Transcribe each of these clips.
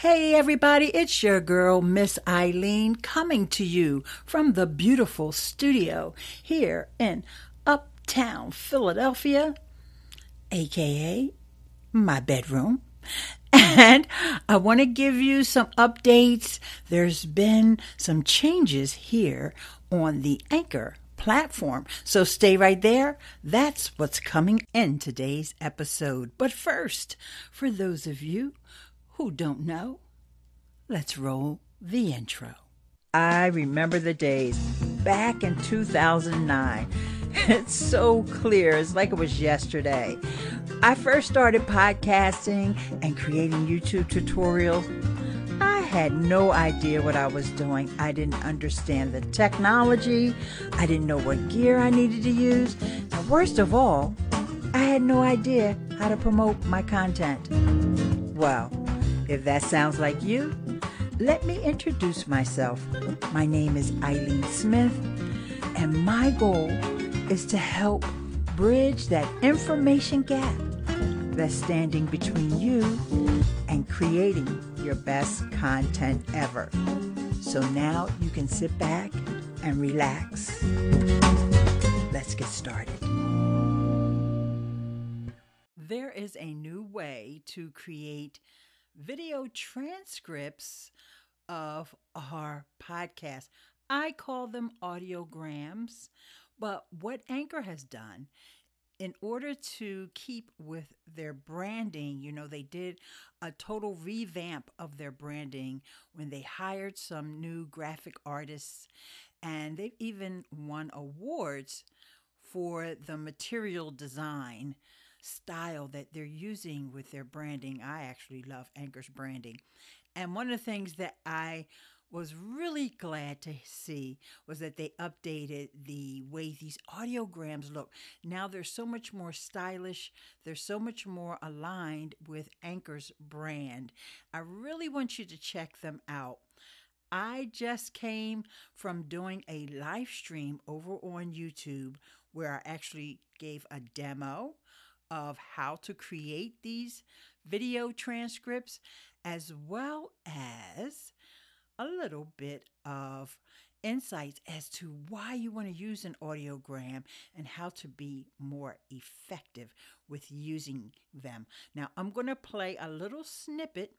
Hey everybody, it's your girl, Miss Eileen, coming to you from the beautiful studio here in Uptown Philadelphia, aka my bedroom. And I want to give you some updates. There's been some changes here on the Anchor platform. So stay right there. That's what's coming in today's episode. But first, for those of you who don't know, let's roll the intro. I remember the days back in 2009. It's so clear, it's like it was yesterday. I first started podcasting and creating YouTube tutorials. I had no idea what I was doing. I didn't understand the technology. I didn't know what gear I needed to use. And worst of all, I had no idea how to promote my content. Well, if that sounds like you, let me introduce myself. My name is Eileen Smith, and my goal is to help bridge that information gap that's standing between you and creating your best content ever. So now you can sit back and relax. Let's get started. There is a new way to create video transcripts of our podcast. I call them audiograms, but what Anchor has done in order to keep with their branding, you know, they did a total revamp of their branding when they hired some new graphic artists, and they've even won awards for the material design style that they're using with their branding. I actually love Anchor's branding. And one of the things that I was really glad to see was that they updated the way these audiograms look. Now they're so much more stylish, they're so much more aligned with Anchor's brand. I really want you to check them out. I just came from doing a live stream over on YouTube where I actually gave a demo of how to create these video transcripts as well as a little bit of insights as to why you want to use an audiogram and how to be more effective with using them. Now, I'm going to play a little snippet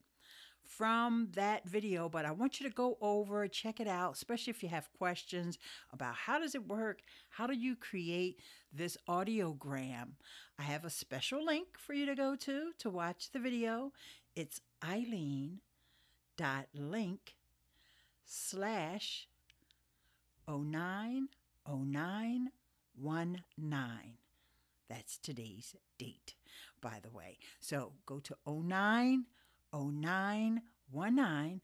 from that video but i want you to go over check it out especially if you have questions about how does it work? How do you create this audiogram? I have a special link for you to go to to watch the video. It's eileen.link slash 090919 that's today's date by the way. So go to 09 0919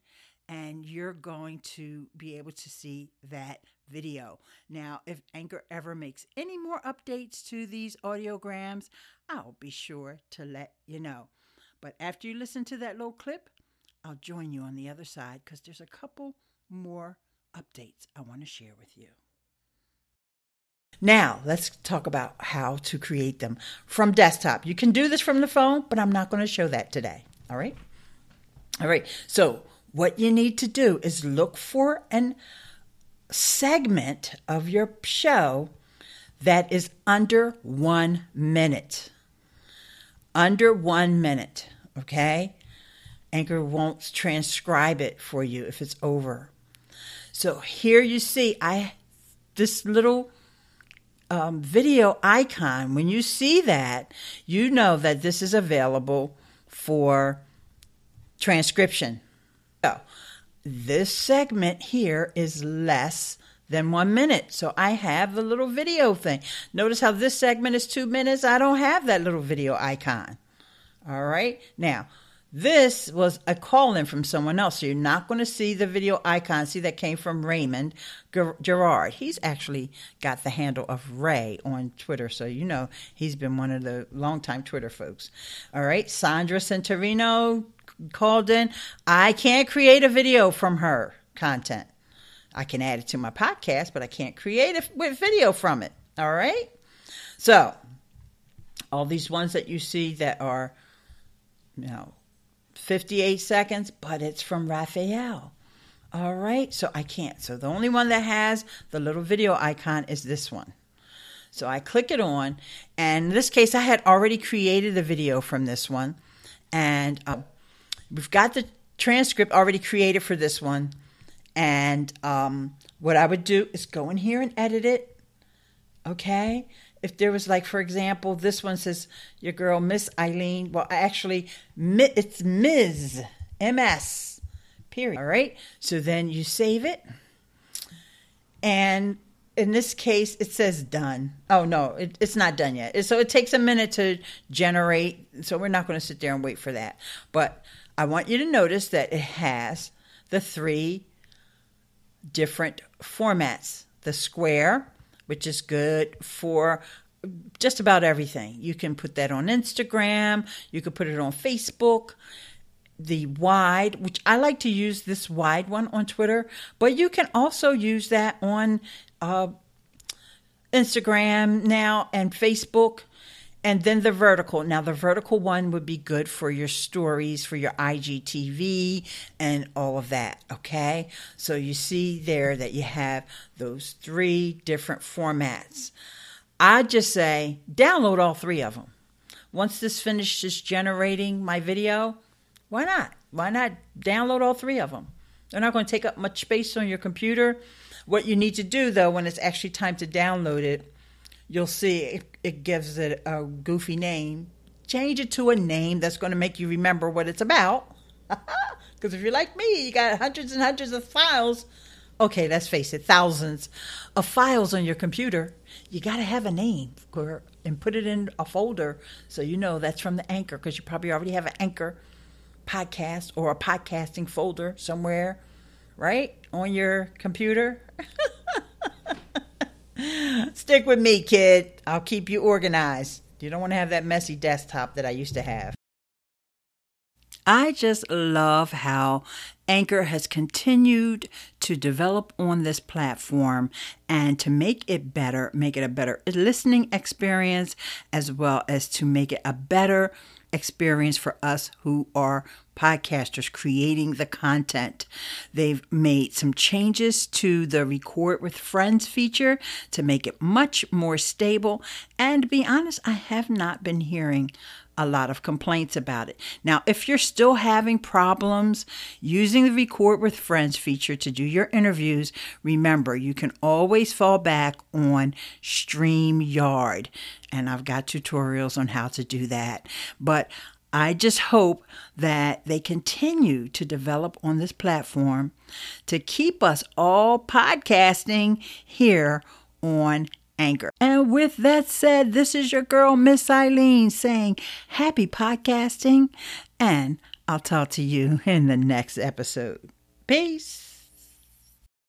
and you're going to be able to see that video. Now, if Anchor ever makes any more updates to these audiograms, I'll be sure to let you know. But after you listen to that little clip, I'll join you on the other side because there's a couple more updates I want to share with you. Now, let's talk about how to create them from desktop. You can do this from the phone, but I'm not going to show that today. All right? All right. So, what you need to do is look for an segment of your show that is under one minute. Under one minute. Okay. Anchor won't transcribe it for you if it's over. So here you see, I this little um, video icon. When you see that, you know that this is available for transcription. So this segment here is less than one minute. So I have the little video thing. Notice how this segment is two minutes. I don't have that little video icon. All right. Now, this was a call in from someone else. So you're not going to see the video icon. See, that came from Raymond Gerard. He's actually got the handle of Ray on Twitter. So you know he's been one of the longtime Twitter folks. All right. Sandra Centerino called in. I can't create a video from her content. I can add it to my podcast, but I can't create a video from it. All right. So all these ones that you see that are, you know, 58 seconds, but it's from Raphael. All right, so I can't. So the only one that has the little video icon is this one. So I click it on, and in this case, I had already created a video from this one, and um, we've got the transcript already created for this one. And um, what I would do is go in here and edit it. Okay. If there was like, for example, this one says your girl Miss Eileen. Well, actually, it's Ms. MS. Period. All right. So then you save it, and in this case, it says done. Oh no, it, it's not done yet. So it takes a minute to generate. So we're not going to sit there and wait for that. But I want you to notice that it has the three different formats the square, which is good for just about everything. You can put that on Instagram, you could put it on Facebook. The wide, which I like to use this wide one on Twitter, but you can also use that on uh, Instagram now and Facebook and then the vertical. Now, the vertical one would be good for your stories, for your IGTV, and all of that. Okay. So you see there that you have those three different formats. I just say download all three of them. Once this finishes generating my video, why not? Why not download all three of them? They're not going to take up much space on your computer. What you need to do, though, when it's actually time to download it, you'll see it, it gives it a goofy name. Change it to a name that's going to make you remember what it's about. Because if you're like me, you got hundreds and hundreds of files. Okay, let's face it, thousands of files on your computer. You got to have a name for, and put it in a folder so you know that's from the Anchor because you probably already have an Anchor podcast or a podcasting folder somewhere, right? On your computer. Stick with me, kid. I'll keep you organized. You don't want to have that messy desktop that I used to have. I just love how Anchor has continued to develop on this platform and to make it better, make it a better listening experience, as well as to make it a better experience for us who are podcasters creating the content. They've made some changes to the record with friends feature to make it much more stable. And to be honest, I have not been hearing a lot of complaints about it. Now, if you're still having problems using the record with friends feature to do your interviews, remember you can always fall back on StreamYard. And I've got tutorials on how to do that. But I just hope that they continue to develop on this platform to keep us all podcasting here on Anchor. And with that said, this is your girl, Miss Eileen, saying happy podcasting, and I'll talk to you in the next episode. Peace.